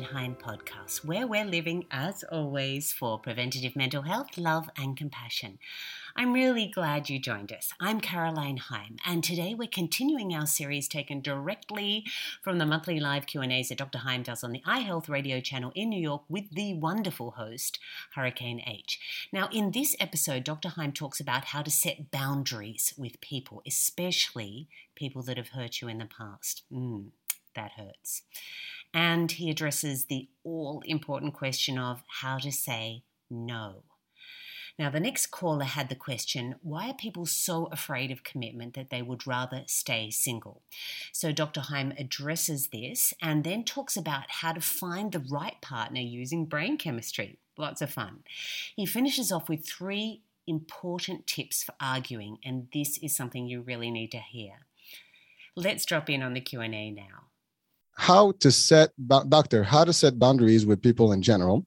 Heim podcast, where we're living, as always, for preventative mental health, love, and compassion. I'm really glad you joined us. I'm Caroline Heim, and today we're continuing our series taken directly from the monthly live Q&As that Dr. Heim does on the iHealth radio channel in New York with the wonderful host, Hurricane H. Now, in this episode, Dr. Heim talks about how to set boundaries with people, especially people that have hurt you in the past. Mm, that hurts. And he addresses the all important question of how to say no. Now, the next caller had the question why are people so afraid of commitment that they would rather stay single? So, Dr. Heim addresses this and then talks about how to find the right partner using brain chemistry. Lots of fun. He finishes off with three important tips for arguing, and this is something you really need to hear. Let's drop in on the Q&A now. How to set doctor, how to set boundaries with people in general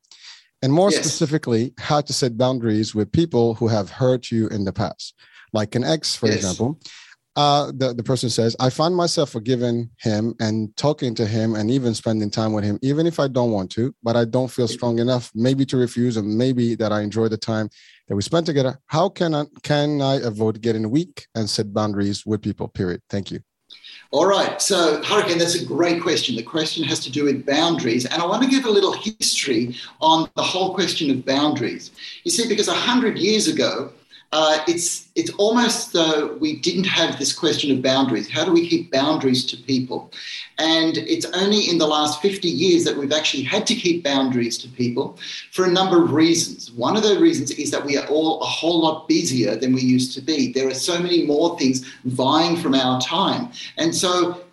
and more yes. specifically, how to set boundaries with people who have hurt you in the past, like an ex, for yes. example. Uh, the, the person says, I find myself forgiving him and talking to him and even spending time with him, even if I don't want to, but I don't feel strong enough, maybe to refuse, and maybe that I enjoy the time that we spent together. How can I, can I avoid getting weak and set boundaries with people? Period. Thank you. All right, so Hurricane, that's a great question. The question has to do with boundaries, and I want to give a little history on the whole question of boundaries. You see, because 100 years ago, uh, it's it's almost though we didn't have this question of boundaries. How do we keep boundaries to people? And it's only in the last 50 years that we've actually had to keep boundaries to people for a number of reasons. One of the reasons is that we are all a whole lot busier than we used to be. There are so many more things vying from our time, and so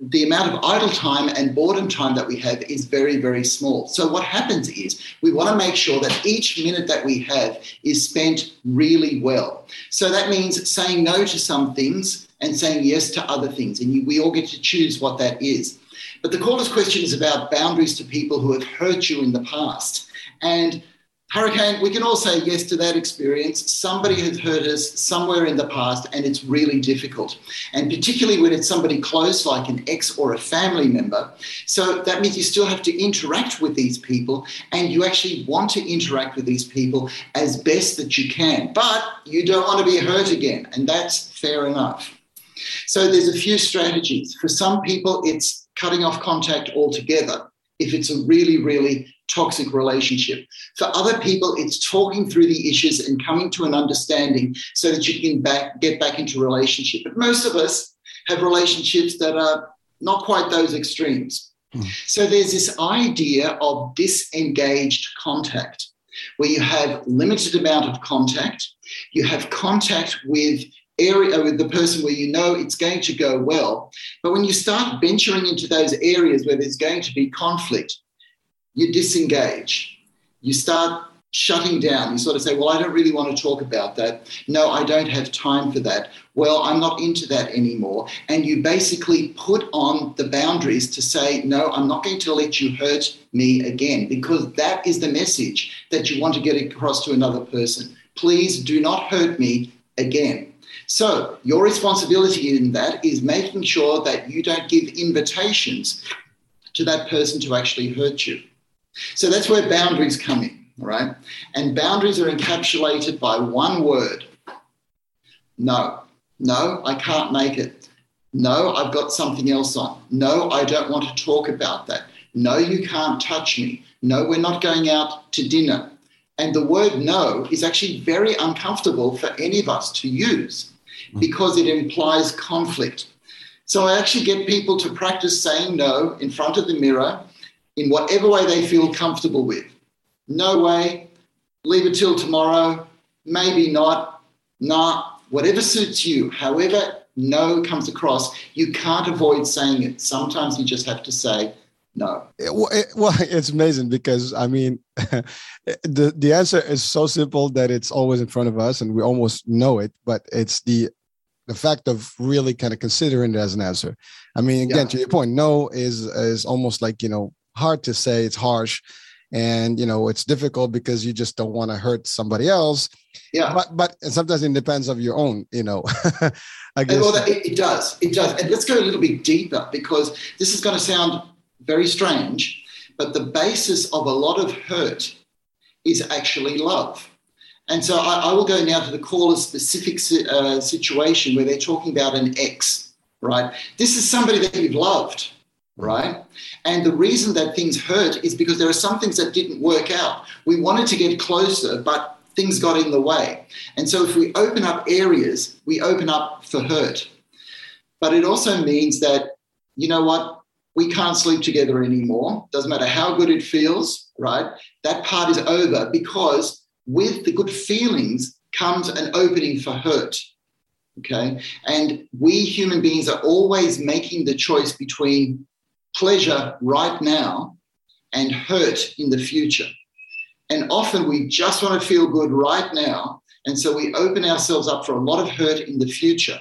the, amount of idle time and boredom time that we have is very, very small. So, what happens is we want to make sure that each minute that we have is spent really well. So, that means saying no to some things and saying yes to other things. And you, we all get to choose what that is. But the caller's question is about boundaries to people who have hurt you in the past. And Hurricane, we can all say yes to that experience. Somebody has hurt us somewhere in the past, and it's really difficult. And particularly when it's somebody close, like an ex or a family member. So that means you still have to interact with these people, and you actually want to interact with these people as best that you can. But you don't want to be hurt again, and that's fair enough. So there's a few strategies. For some people, it's cutting off contact altogether if it's a really, really toxic relationship. For other people, it's talking through the issues and coming to an understanding so that you can back, get back into relationship. But most of us have relationships that are not quite those extremes. Mm. So there's this idea of disengaged contact where you have limited amount of contact, you have contact with area with the person where you know it's going to go well. But when you start venturing into those areas where there's going to be conflict, you disengage. You start shutting down. You sort of say, Well, I don't really want to talk about that. No, I don't have time for that. Well, I'm not into that anymore. And you basically put on the boundaries to say, No, I'm not going to let you hurt me again, because that is the message that you want to get across to another person. Please do not hurt me again. So, your responsibility in that is making sure that you don't give invitations to that person to actually hurt you. So that's where boundaries come in, right? And boundaries are encapsulated by one word no. No, I can't make it. No, I've got something else on. No, I don't want to talk about that. No, you can't touch me. No, we're not going out to dinner. And the word no is actually very uncomfortable for any of us to use because it implies conflict. So I actually get people to practice saying no in front of the mirror in whatever way they feel comfortable with. No way, leave it till tomorrow, maybe not, nah, whatever suits you, however no comes across, you can't avoid saying it. Sometimes you just have to say, no. Well, it, well, it's amazing because I mean, the the answer is so simple that it's always in front of us and we almost know it. But it's the the fact of really kind of considering it as an answer. I mean, again, yeah. to your point, no is is almost like you know hard to say it's harsh. And you know it's difficult because you just don't want to hurt somebody else. Yeah. But but sometimes it depends of your own you know. I guess well, it, it does it does. And let's go a little bit deeper because this is going to sound very strange, but the basis of a lot of hurt is actually love. And so I, I will go now to the caller's specific uh, situation where they're talking about an ex, right? This is somebody that you've loved, Mm. right? And the reason that things hurt is because there are some things that didn't work out. We wanted to get closer, but things got in the way. And so if we open up areas, we open up for hurt. But it also means that, you know what, we can't sleep together anymore. Doesn't matter how good it feels, right? That part is over because with the good feelings comes an opening for hurt. Okay. And we human beings are always making the choice between pleasure right now and hurt in the future. And often we just want to feel good right now. And so we open ourselves up for a lot of hurt in the future.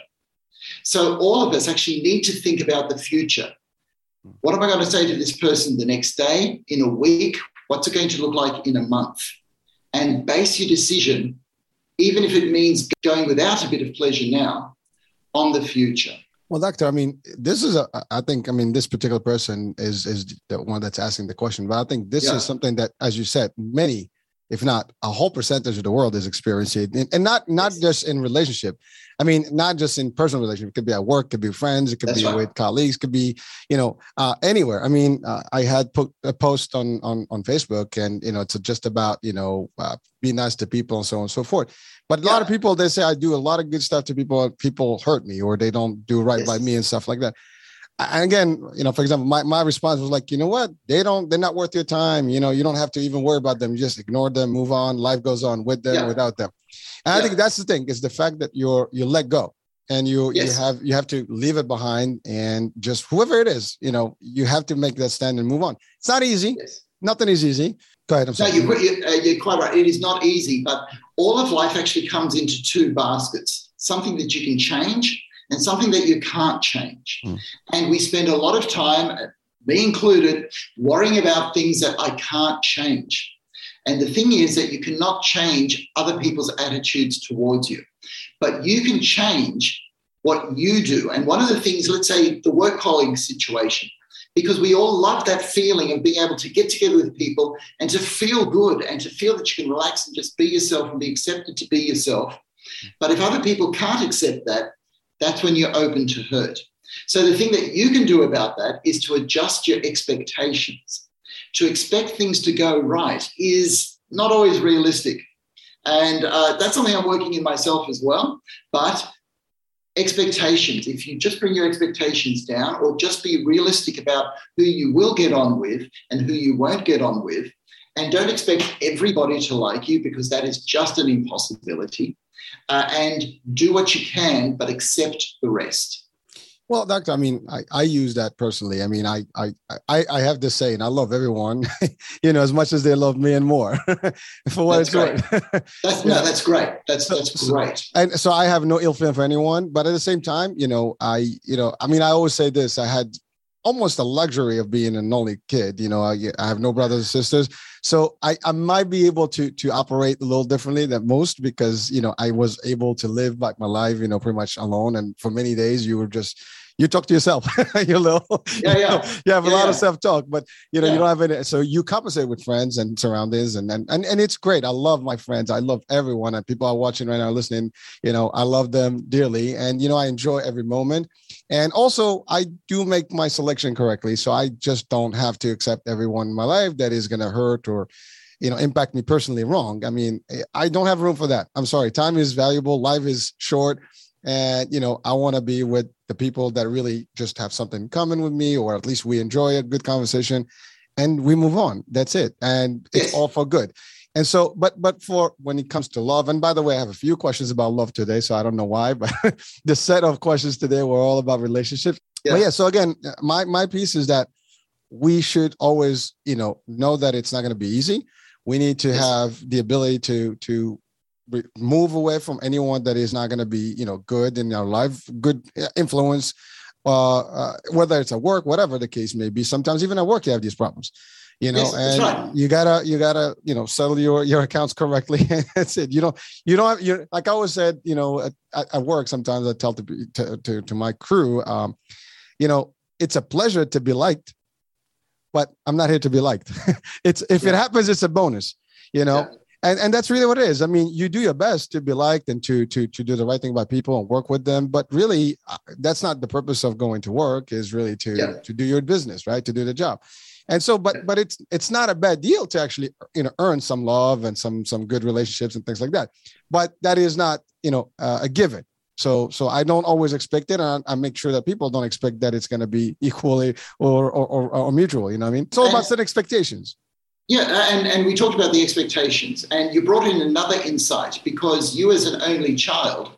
So all of us actually need to think about the future. What am I going to say to this person the next day, in a week? What's it going to look like in a month? And base your decision, even if it means going without a bit of pleasure now, on the future. Well, doctor, I mean, this is a. I think, I mean, this particular person is is the one that's asking the question, but I think this yeah. is something that, as you said, many if not a whole percentage of the world is experiencing it. And not not yes. just in relationship. I mean, not just in personal relationship. It could be at work, could be friends, it could That's be right. with colleagues, could be, you know, uh, anywhere. I mean, uh, I had put a post on on on Facebook, and you know, it's just about you know, uh, be nice to people and so on and so forth. But a yeah. lot of people they say I do a lot of good stuff to people. People hurt me, or they don't do right yes. by me and stuff like that and again, you know, for example, my, my response was like, you know what? They don't, they're not worth your time. You know, you don't have to even worry about them. You just ignore them, move on. Life goes on with them, yeah. without them. And yeah. I think that's the thing is the fact that you're, you let go and you, yes. you have, you have to leave it behind and just whoever it is, you know, you have to make that stand and move on. It's not easy. Yes. Nothing is easy. Go ahead. I'm sorry. No, you're, uh, you're quite right. It is not easy, but all of life actually comes into two baskets, something that you can change and something that you can't change. Mm. And we spend a lot of time, me included, worrying about things that I can't change. And the thing is that you cannot change other people's attitudes towards you, but you can change what you do. And one of the things, let's say the work colleague situation, because we all love that feeling of being able to get together with people and to feel good and to feel that you can relax and just be yourself and be accepted to be yourself. But if other people can't accept that, that's when you're open to hurt. So the thing that you can do about that is to adjust your expectations. To expect things to go right is not always realistic. And uh, that's something I'm working in myself as well. But expectations, if you just bring your expectations down or just be realistic about who you will get on with and who you won't get on with, and don't expect everybody to like you because that is just an impossibility uh, and do what you can, but accept the rest. Well, doctor, I mean, I, I use that personally. I mean, I I I, I have this saying, I love everyone, you know, as much as they love me and more. for what that's it's worth. that's no, that's great. That's that's great. And so I have no ill feeling for anyone, but at the same time, you know, I you know, I mean, I always say this. I had almost a luxury of being an only kid. You know, I, I have no brothers and sisters, so I, I might be able to to operate a little differently than most because you know I was able to live like my life, you know, pretty much alone. And for many days, you were just you talk to yourself. you little, yeah, yeah. You, have a yeah, lot yeah. of self talk, but you know yeah. you don't have any. So you compensate with friends and surroundings, and, and and and it's great. I love my friends. I love everyone, and people are watching right now, listening. You know, I love them dearly, and you know I enjoy every moment. And also, I do make my selection correctly, so I just don't have to accept everyone in my life that is going to hurt or you know impact me personally wrong i mean eh, i don't have room for that i'm sorry time is valuable life is short and you know i want to be with the people that really just have something in common with me or at least we enjoy a good conversation and we move on. That's it. And it's all for good. And so but but for when it comes to love and by the way i have a few questions about love today so i don't know why but the set of questions today were all about relationships. Yeah. but yeah. so again my my piece is that we should always you know know that it's not going to be easy. We need to have the ability to to move away from anyone that is not going to be you know good in our life good uh, influence uh, uh, whether it's at work whatever the case may be sometimes even at work you have these problems you know yes, and right. you gotta you gotta you know settle your your accounts correctly that's it you know you don't have you like i always said you know at, at work sometimes i tell to, to to, to my crew um you know it's a pleasure to be liked but I'm not here to be liked. it's if yeah. it happens, it's a bonus, you know. Yeah. And, and that's really what it is. I mean, you do your best to be liked and to to to do the right thing by people and work with them, but really, uh, that's not the purpose of going to work. Is really to yeah. to do your business, right? To do the job. And so, but but it's it's not a bad deal to actually you know earn some love and some some good relationships and things like that. But that is not you know uh, a given. So so I don't always expect it, and I, make sure that people don't expect that it's going to be equally or or, or or, mutual. You know what I mean? It's all about setting expectations. Yeah, uh, and, and we talked about the expectations, and you brought in another insight because you, as an only child,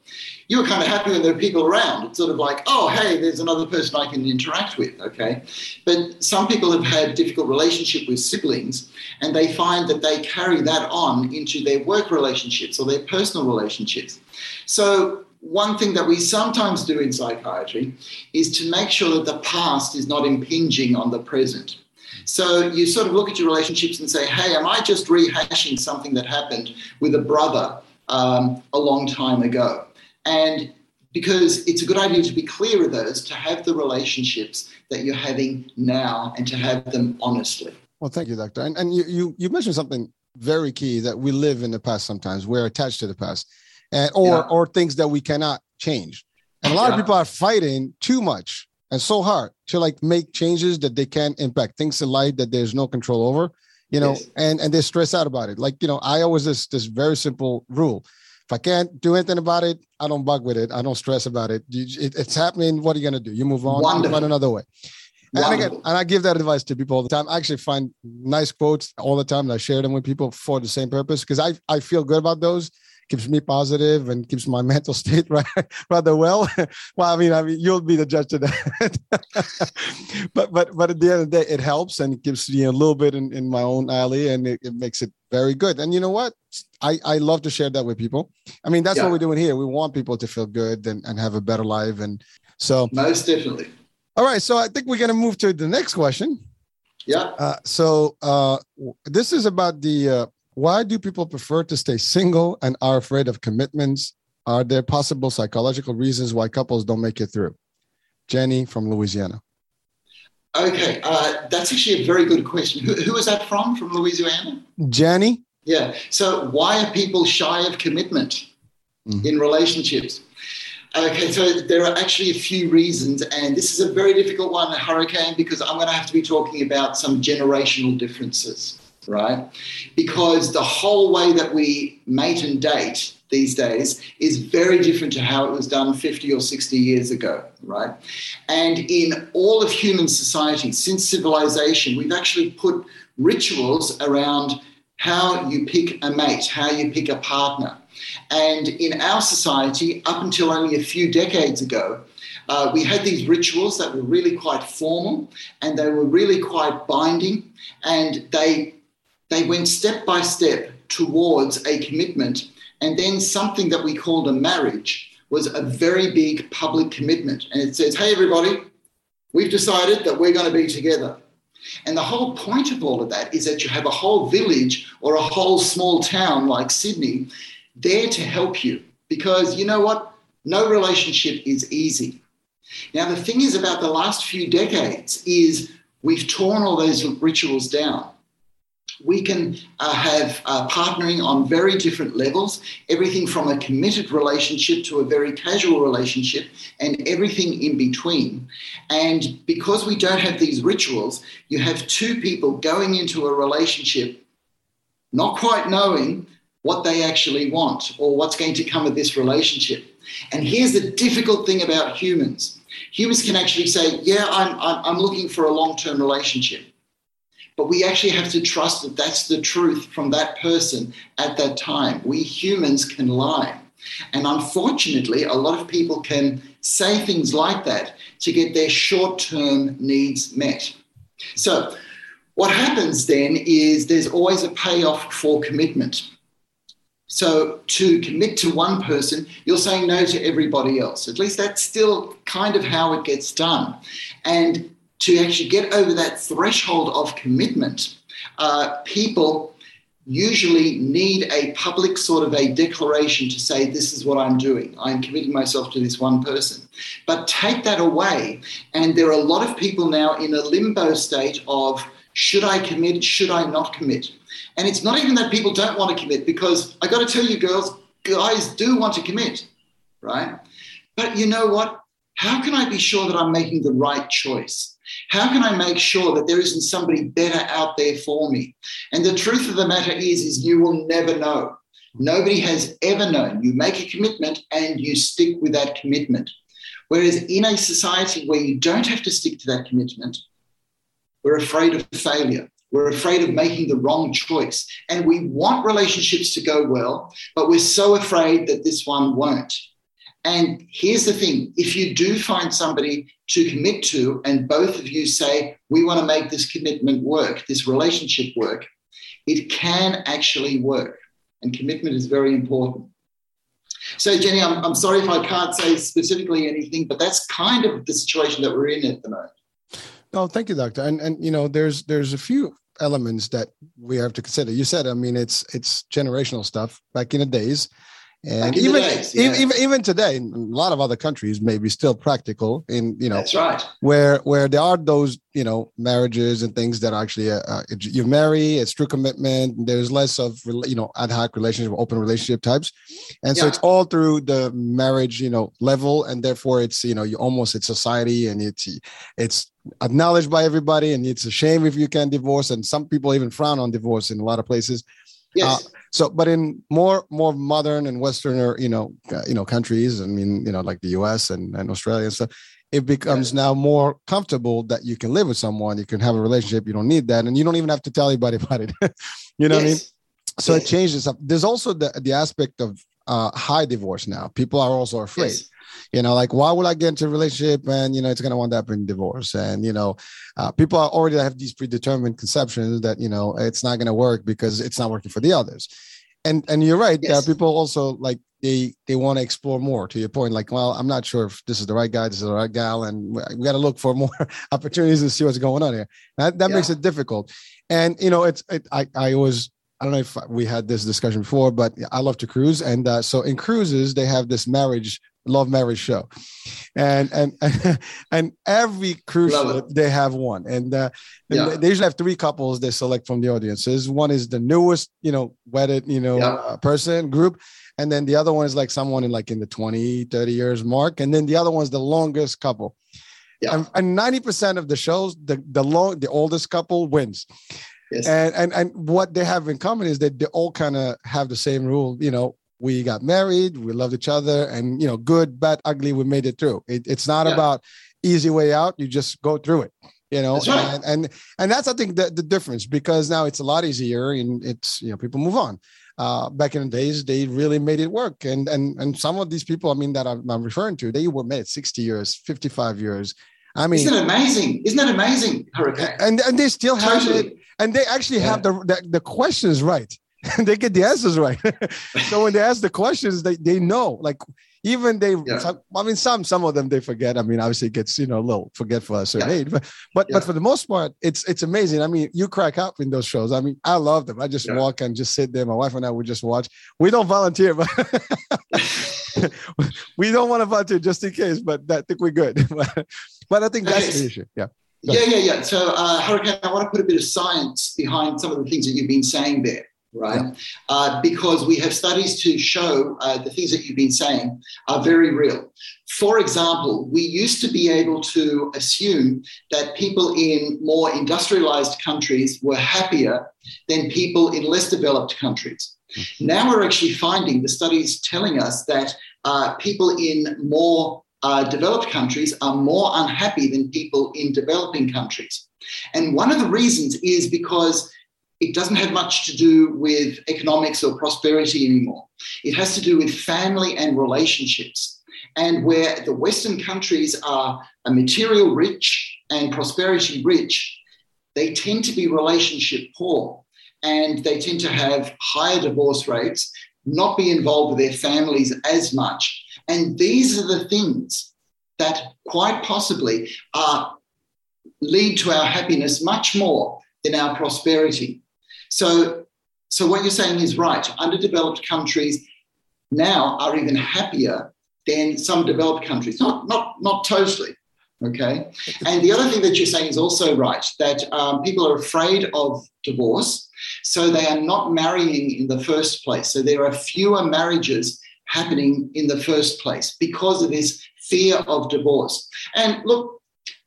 you were kind of happy when there were people around. It's sort of like, oh, hey, there's another person I can interact with, okay? But some people have had difficult relationship with siblings, and they find that they carry that on into their work relationships or their personal relationships. So one thing that we sometimes do in psychiatry is to make sure that the past is not impinging on the present. So you sort of look at your relationships and say, hey, am I just rehashing something that happened with a brother um, a long time ago? And because it's a good idea to be clear with those, to have the relationships that you're having now and to have them honestly. Well, thank you, Doctor. And, and you, you, you mentioned something very key that we live in the past sometimes. We're attached to the past and or yeah. or things that we cannot change. And a lot yeah. of people are fighting too much and so hard to like make changes that they can impact things in life that there's no control over, you know, yes. and and they stress out about it. Like you know, I always this this very simple rule: if I can't do anything about it, I don't bug with it. I don't stress about it. it it's happening. What are you gonna do? You move on. Wonderful. You find another way. And again, and I give that advice to people all the time. I actually find nice quotes all the time, and I share them with people for the same purpose because I I feel good about those keeps me positive and keeps my mental state right rather well. well, I mean, I mean, you'll be the judge of that. but but but at the end of the day, it helps and it gives me a little bit in, in my own alley, and it, it makes it very good. And you know what? I, I love to share that with people. I mean, that's yeah. what we're doing here. We want people to feel good and, and have a better life. And so most definitely. All right. So I think we're going to move to the next question. Yeah. Uh, so uh, this is about the uh, why do people prefer to stay single and are afraid of commitments? Are there possible psychological reasons why couples don't make it through? Jenny from Louisiana. Okay, uh, that's actually a very good question. Who, who is that from, from Louisiana? Jenny. Yeah. So, why are people shy of commitment mm-hmm. in relationships? Okay, so there are actually a few reasons, and this is a very difficult one, Hurricane, because I'm going to have to be talking about some generational differences right? Because the whole way that we mate and date these days is very different to how it was done 50 or 60 years ago, right? And in all of human society, since civilization, we've actually put rituals around how you pick a mate, how you pick a partner. And in our society, up until only a few decades ago, uh, we had these rituals that were really quite formal and they were really quite binding and they they went step by step towards a commitment. And then something that we called a marriage was a very big public commitment. And it says, hey, everybody, we've decided that we're going to be together. And the whole point of all of that is that you have a whole village or a whole small town like Sydney there to help you. Because you know what? No relationship is easy. Now, the thing is about the last few decades is we've torn all those rituals down we can uh, have uh, partnering on very different levels, everything from a committed relationship to a very casual relationship, and everything in between. And because we don't have these rituals, you have two people going into a relationship not quite knowing what they actually want or what's going to come of this relationship. And here's the difficult thing about humans humans can actually say, Yeah, I'm, I'm, I'm looking for a long term relationship but we actually have to trust that that's the truth from that person at that time. We humans can lie. And unfortunately, a lot of people can say things like that to get their short term needs met. So, what happens then is there's always a payoff for commitment. So, to commit to one person, you're saying no to everybody else. At least that's still kind of how it gets done. And to actually get over that threshold of commitment, uh, people usually need a public sort of a declaration to say, This is what I'm doing. I'm committing myself to this one person. But take that away, and there are a lot of people now in a limbo state of Should I commit? Should I not commit? And it's not even that people don't want to commit, because I got to tell you, girls, guys do want to commit, right? But you know what? How can I be sure that I'm making the right choice? How can I make sure that there isn't somebody better out there for me? And the truth of the matter is, is you will never know. Nobody has ever known. You make a commitment and you stick with that commitment. Whereas in a society where you don't have to stick to that commitment, we're afraid of failure. We're afraid of making the wrong choice. And we want relationships to go well, but we're so afraid that this one won't. And here's the thing if you do find somebody to commit to, and both of you say, we want to make this commitment work, this relationship work, it can actually work. And commitment is very important. So, Jenny, I'm, I'm sorry if I can't say specifically anything, but that's kind of the situation that we're in at the moment. No, thank you, doctor. And and you know, there's there's a few elements that we have to consider. You said, I mean, it's it's generational stuff back in the days and even, days, yeah. even even today in a lot of other countries maybe still practical in you know that's right where where there are those you know marriages and things that actually uh, uh you marry it's true commitment there's less of you know ad hoc relationship open relationship types and so yeah. it's all through the marriage you know level and therefore it's you know you almost it's society and it's it's acknowledged by everybody and it's a shame if you can divorce and some people even frown on divorce in a lot of places yes. Uh, so, but in more more modern and Westerner, you know, uh, you know, countries. I mean, you know, like the U.S. and, and Australia and stuff, it becomes yeah. now more comfortable that you can live with someone, you can have a relationship. You don't need that, and you don't even have to tell anybody about it. you know yes. what I mean? So yes. it changes up. There's also the the aspect of uh, high divorce now. People are also afraid. Yes you know like why would i get into a relationship and you know it's going to wind up in divorce and you know uh, people are already have these predetermined conceptions that you know it's not going to work because it's not working for the others and and you're right yes. uh, people also like they they want to explore more to your point like well i'm not sure if this is the right guy this is the right gal and we got to look for more opportunities and see what's going on here that, that yeah. makes it difficult and you know it's it, i i always I don't know if we had this discussion before, but I love to cruise, and uh, so in cruises they have this marriage love marriage show. And and and every cruise ship they have one. And uh, yeah. they usually have three couples they select from the audiences. One is the newest you know wedded you know yeah. uh, person group. And then the other one is like someone in like in the 20 30 years mark. And then the other one's the longest couple. Yeah. and, and 90% of the shows the the long the oldest couple wins Yes. And, and and what they have in common is that they all kind of have the same rule. You know, we got married we loved each other and you know good bad ugly we made it through it, it's not yeah. about easy way out you just go through it you know right. and, and and that's i think the, the difference because now it's a lot easier and it's you know people move on uh, back in the days they really made it work and and and some of these people i mean that i'm, I'm referring to they were married 60 years 55 years I mean, isn't it amazing? Isn't that amazing, Hurricane? And and they still have totally. it, and they actually have the, the the questions right. they get the answers right. so when they ask the questions, they, they know. Like even they, yeah. some, I mean, some some of them they forget. I mean, obviously it gets you know a little forgetful at a certain yeah. age, but but yeah. but for the most part, it's it's amazing. I mean, you crack up in those shows. I mean, I love them. I just walk and just sit there. My wife and I would just watch. We don't volunteer, but we don't want to volunteer just in case. But I think we're good. but I think that's the issue. Yeah. Yeah, yeah, yeah. So, uh, Hurricane, I want to put a bit of science behind some of the things that you've been saying there right? Yeah. Uh, because we have studies to show uh, the things that you've been saying are very real. For example, we used to be able to assume that people in more industrialized countries were happier than people in less developed countries. Mm-hmm. Now we're actually finding the studies telling us that uh, people in more uh, developed countries are more unhappy than people in developing countries. And one of the reasons is because it doesn't have much to do with economics or prosperity anymore. It has to do with family and relationships. And where the Western countries are material rich and prosperity rich, they tend to be relationship poor and they tend to have higher divorce rates, not be involved with their families as much. And these are the things that quite possibly are, lead to our happiness much more than our prosperity. So, so what you're saying is right. Underdeveloped countries now are even happier than some developed countries. Not, not, not totally, Okay. And the other thing that you're saying is also right that um, people are afraid of divorce. So they are not marrying in the first place. So there are fewer marriages happening in the first place because of this fear of divorce. And look,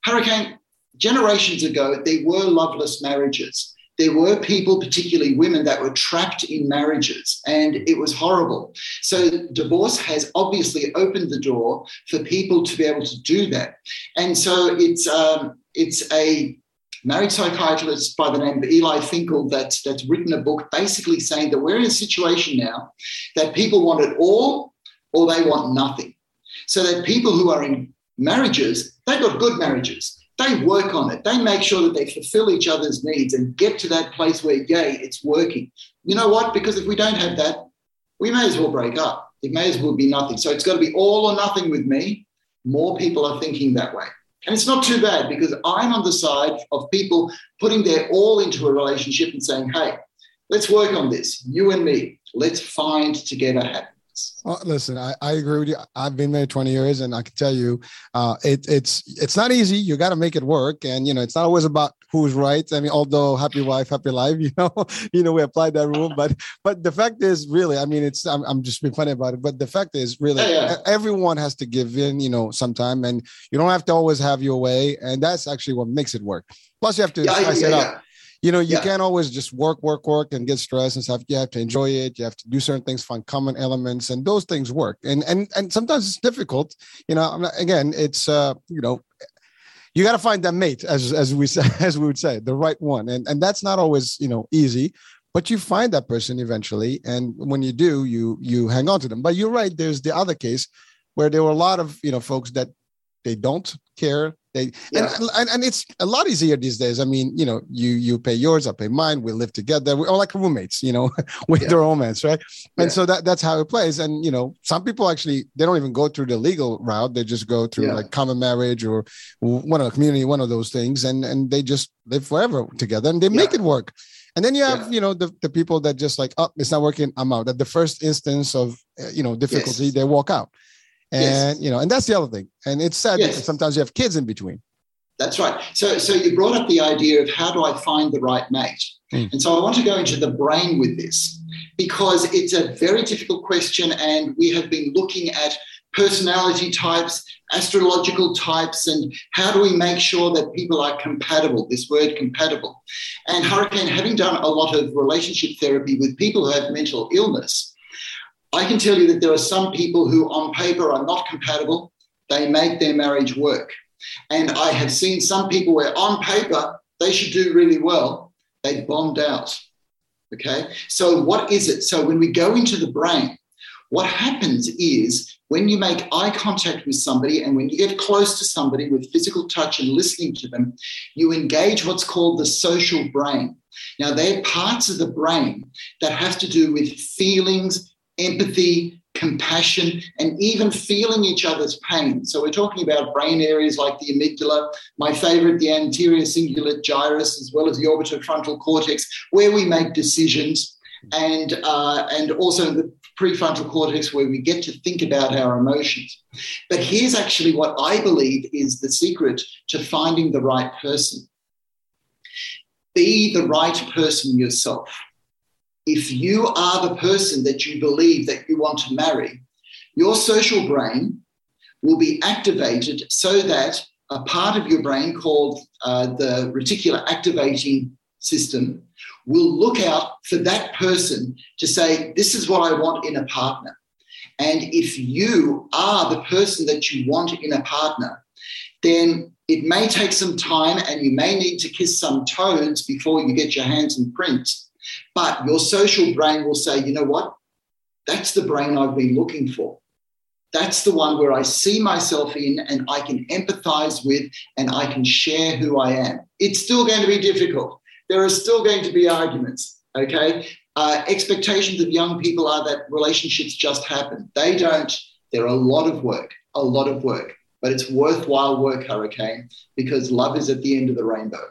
Hurricane, generations ago, there were loveless marriages there were people, particularly women, that were trapped in marriages, and it was horrible. So, divorce has obviously opened the door for people to be able to do that. And so, it's um, it's a married psychiatrist by the name of Eli Finkel that's that's written a book basically saying that we're in a situation now that people want it all or they want nothing. So that people who are in marriages, they've got good marriages they work on it. They make sure that they fulfill each other's needs and get to that place where, yay, it's working. You know what? Because if we don't have that, we may as well break up. It may as well be nothing. So it's got to be all or nothing with me. More people are thinking that way. And it's not too bad because I'm on the side of people putting their all into a relationship and saying, hey, let's work on this, you and me. Let's find together happiness. Well, listen, I, I agree with you. I've been married 20 years and I can tell you uh, it, it's it's not easy. You got to make it work. And, you know, it's not always about who's right. I mean, although happy wife, happy life, you know, you know, we applied that rule, but, but the fact is really, I mean, it's, I'm, I'm just being funny about it, but the fact is really yeah, yeah. everyone has to give in, you know, sometime and you don't have to always have your way. And that's actually what makes it work. Plus you have to yeah, spice it up you know, you yeah. can't always just work, work, work and get stressed and stuff. You have to enjoy it. You have to do certain things, find common elements, and those things work. And and and sometimes it's difficult. You know, not, again, it's uh, you know, you got to find that mate, as as we say, as we would say, the right one, and and that's not always you know easy. But you find that person eventually, and when you do, you you hang on to them. But you're right. There's the other case where there were a lot of you know folks that they don't care they, yeah. and, and, and it's a lot easier these days. I mean, you know, you you pay yours, I pay mine. We live together. We're all like roommates, you know, with yeah. the romance, right? And yeah. so that that's how it plays. And you know, some people actually they don't even go through the legal route. They just go through like common marriage or one of the community, one of those things, and and they just live forever together and they make it work. And then you have, you know, the, the people that just like, oh, it's not working, I'm out. At the first instance of, uh, you know, difficulty, yes. they walk out and yes. you know and that's the other thing and it's sad yes. because sometimes you have kids in between that's right so so you brought up the idea of how do i find the right mate mm. and so i want to go into the brain with this because it's a very difficult question and we have been looking at personality types astrological types and how do we make sure that people are compatible this word compatible and hurricane having done a lot of relationship therapy with people who have mental illness I can tell you that there are some people who, on paper, are not compatible. They make their marriage work. And I have seen some people where, on paper, they should do really well. They bombed out. Okay. So, what is it? So, when we go into the brain, what happens is when you make eye contact with somebody and when you get close to somebody with physical touch and listening to them, you engage what's called the social brain. Now, they're parts of the brain that have to do with feelings, empathy, compassion, and even feeling each other's pain. So we're talking about brain areas like the amygdala, my favorite, the anterior cingulate gyrus, as well as the orbitofrontal cortex, where we make decisions, and uh, and also the prefrontal cortex, where we get to think about our emotions. But here's actually what I believe is the secret to finding the right person. Be the right person yourself if you are the person that you believe that you want to marry, your social brain will be activated so that a part of your brain called uh, the reticular activating system will look out for that person to say, This is what I want in a partner. And if you are the person that you want in a partner, then it may take some time and you may need to kiss some toads before you get your hands in print. But your social brain will say, you know what? That's the brain I've been looking for. That's the one where I see myself in and I can empathize with and I can share who I am. It's still going to be difficult. There are still going to be arguments, okay? Uh, expectations of young people are that relationships just happen. They don't. They're a lot of work, a lot of work, but it's worthwhile work, Hurricane, because love is at the end of the rainbow.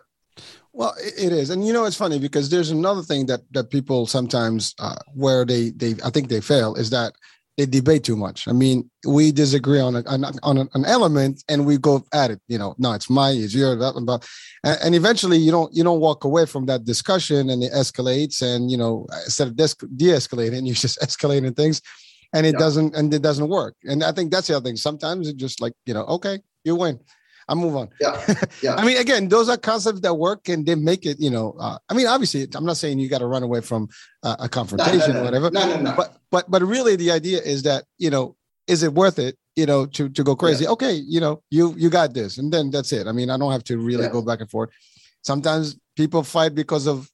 Well, it is, and you know it's funny because there's another thing that that people sometimes uh, where they they I think they fail is that they debate too much. I mean, we disagree on a, on, on an element and we go at it. You know, no, it's my, it's your, blah, blah, blah. And, and, eventually, you don't you don't walk away from that discussion, and it escalates. And you know, instead of de-escalating, you just escalating things, and it yeah. doesn't and it doesn't work. And I think that's the other thing. Sometimes it just like you know, okay, you win. I move on. Yeah, yeah. I mean, again, those are concepts that work, and they make it. You know, uh, I mean, obviously, I'm not saying you got to run away from uh, a confrontation no, no, no. or whatever. No, no, no. But but but really, the idea is that you know, is it worth it? You know, to to go crazy? Yeah. Okay, you know, you you got this, and then that's it. I mean, I don't have to really yeah. go back and forth. Sometimes people fight because of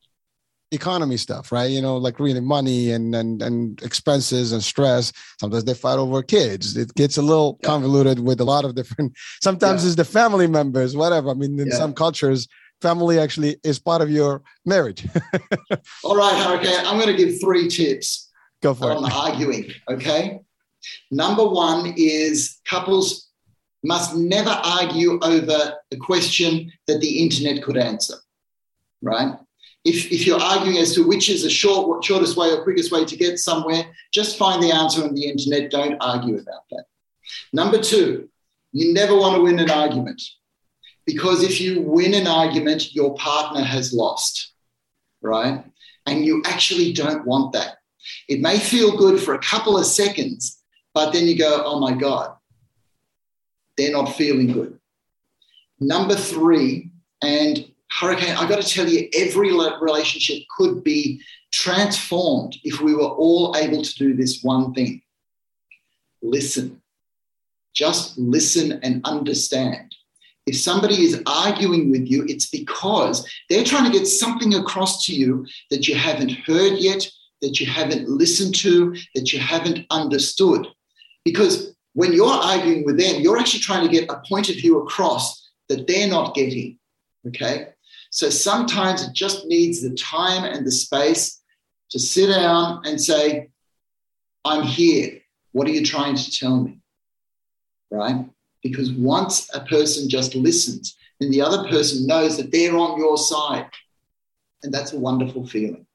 economy stuff, right? You know, like really money and and and expenses and stress. Sometimes they fight over kids. It gets a little yeah. convoluted with a lot of different. Sometimes yeah. it's the family members, whatever. I mean, in yeah. some cultures, family actually is part of your marriage. All right, okay. I'm going to give three tips. Go for on it. arguing. Okay. Number one is couples must never argue over a question that the internet could answer. Right if, if you're arguing as to which is the short, shortest way or quickest way to get somewhere, just find the answer on the internet. Don't argue about that. Number two, you never want to win an argument because if you win an argument, your partner has lost, right? And you actually don't want that. It may feel good for a couple of seconds, but then you go, oh my God, they're not feeling good. Number three, and Hurricane, I got to tell you, every relationship could be transformed if we were all able to do this one thing listen. Just listen and understand. If somebody is arguing with you, it's because they're trying to get something across to you that you haven't heard yet, that you haven't listened to, that you haven't understood. Because when you're arguing with them, you're actually trying to get a point of view across that they're not getting. Okay. So sometimes it just needs the time and the space to sit down and say, I'm here. What are you trying to tell me? Right? Because once a person just listens, then the other person knows that they're on your side. And that's a wonderful feeling.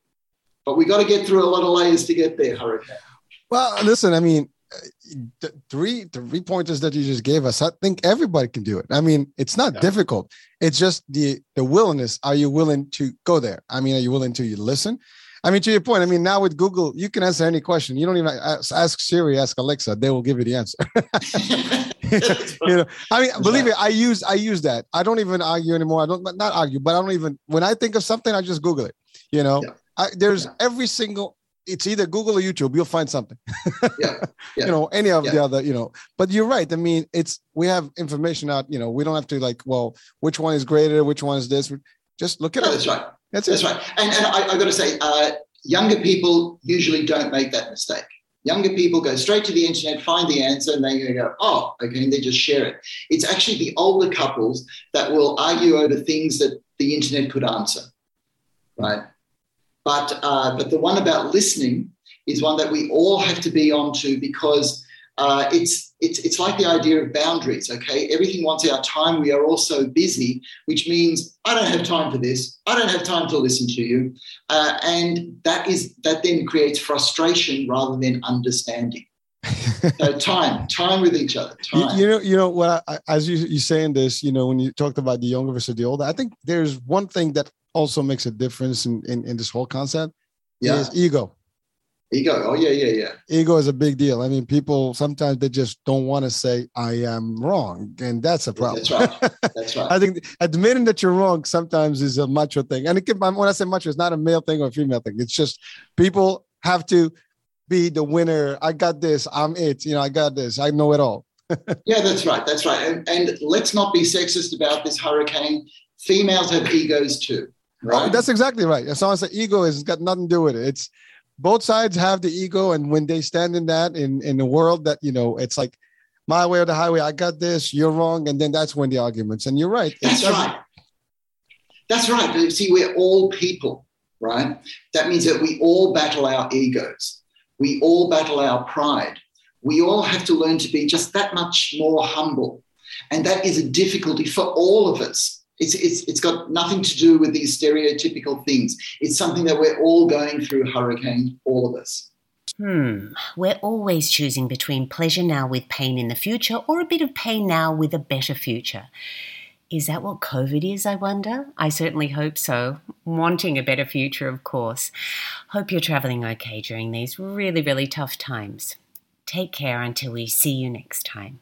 But we got to get through a lot of layers to get there, Hurricane. Well, listen, I mean, the three three pointers that you just gave us i think everybody can do it. I mean it's not yeah. difficult. It's just the the willingness. Are you willing to go there? I mean are you willing to you listen? I mean to your point i mean now with google you can answer any question. You don't even ask, ask siri ask alexa. They will give you the answer. You know i mean believe me i use i use that. I don't even argue anymore. I don't not argue but i don't even when i think of something i just google it you know? Yeah. I, there's yeah. every single it's either Google or YouTube. You'll find something. yeah, yeah, You know, any of yeah. the other, you know. But you're right. I mean, it's we have information out. You know, we don't have to like, well, which one is greater? Which one is this? Just look at no, it. That's right. That's, that's right. And, and I, I got to say, uh, younger people usually don't make that mistake. Younger people go straight to the internet, find the answer, and then they go, oh, okay, and they just share it. It's actually the older couples that will argue over things that the internet could answer, right? But, uh, but the one about listening is one that we all have to be onto because uh, it's, it's, it's like the idea of boundaries, okay? Everything wants our time. We are all so busy, which means I don't have time for this. I don't have time to listen to you. Uh, and that is that then creates frustration rather than understanding. so time, time with each other. You, you, know, you know what? I, as you you saying this, you know, when you talked about the younger versus the older, I think there's one thing that also makes a difference in, in, in this whole concept yeah. is ego. Ego. Oh yeah, yeah, yeah. Ego is a big deal. I mean, people sometimes they just don't want to say I am wrong, and that's a problem. That's right. That's right. I think admitting that you're wrong sometimes is a macho thing, and it can, when I say macho, it's not a male thing or a female thing. It's just people have to be the winner. I got this. I'm it. You know, I got this. I know it all. yeah, that's right. That's right. And, and let's not be sexist about this hurricane. Females have egos too. Right? That's exactly right. As long as the ego is, it's got nothing to do with it. It's both sides have the ego, and when they stand in that in in the world that you know, it's like my way or the highway. I got this. You're wrong, and then that's when the arguments. And you're right. That's right. That's right. But see, we're all people, right? That means that we all battle our egos. We all battle our pride. We all have to learn to be just that much more humble. And that is a difficulty for all of us it's, it's, it's got nothing to do with these stereotypical things. It's something that we're all going through, Hurricane, all of us. Hmm, we're always choosing between pleasure now with pain in the future or a bit of pain now with a better future. Is that what COVID is, I wonder? I certainly hope so. Wanting a better future, of course. Hope you're traveling okay during these really, really tough times. Take care until we see you next time.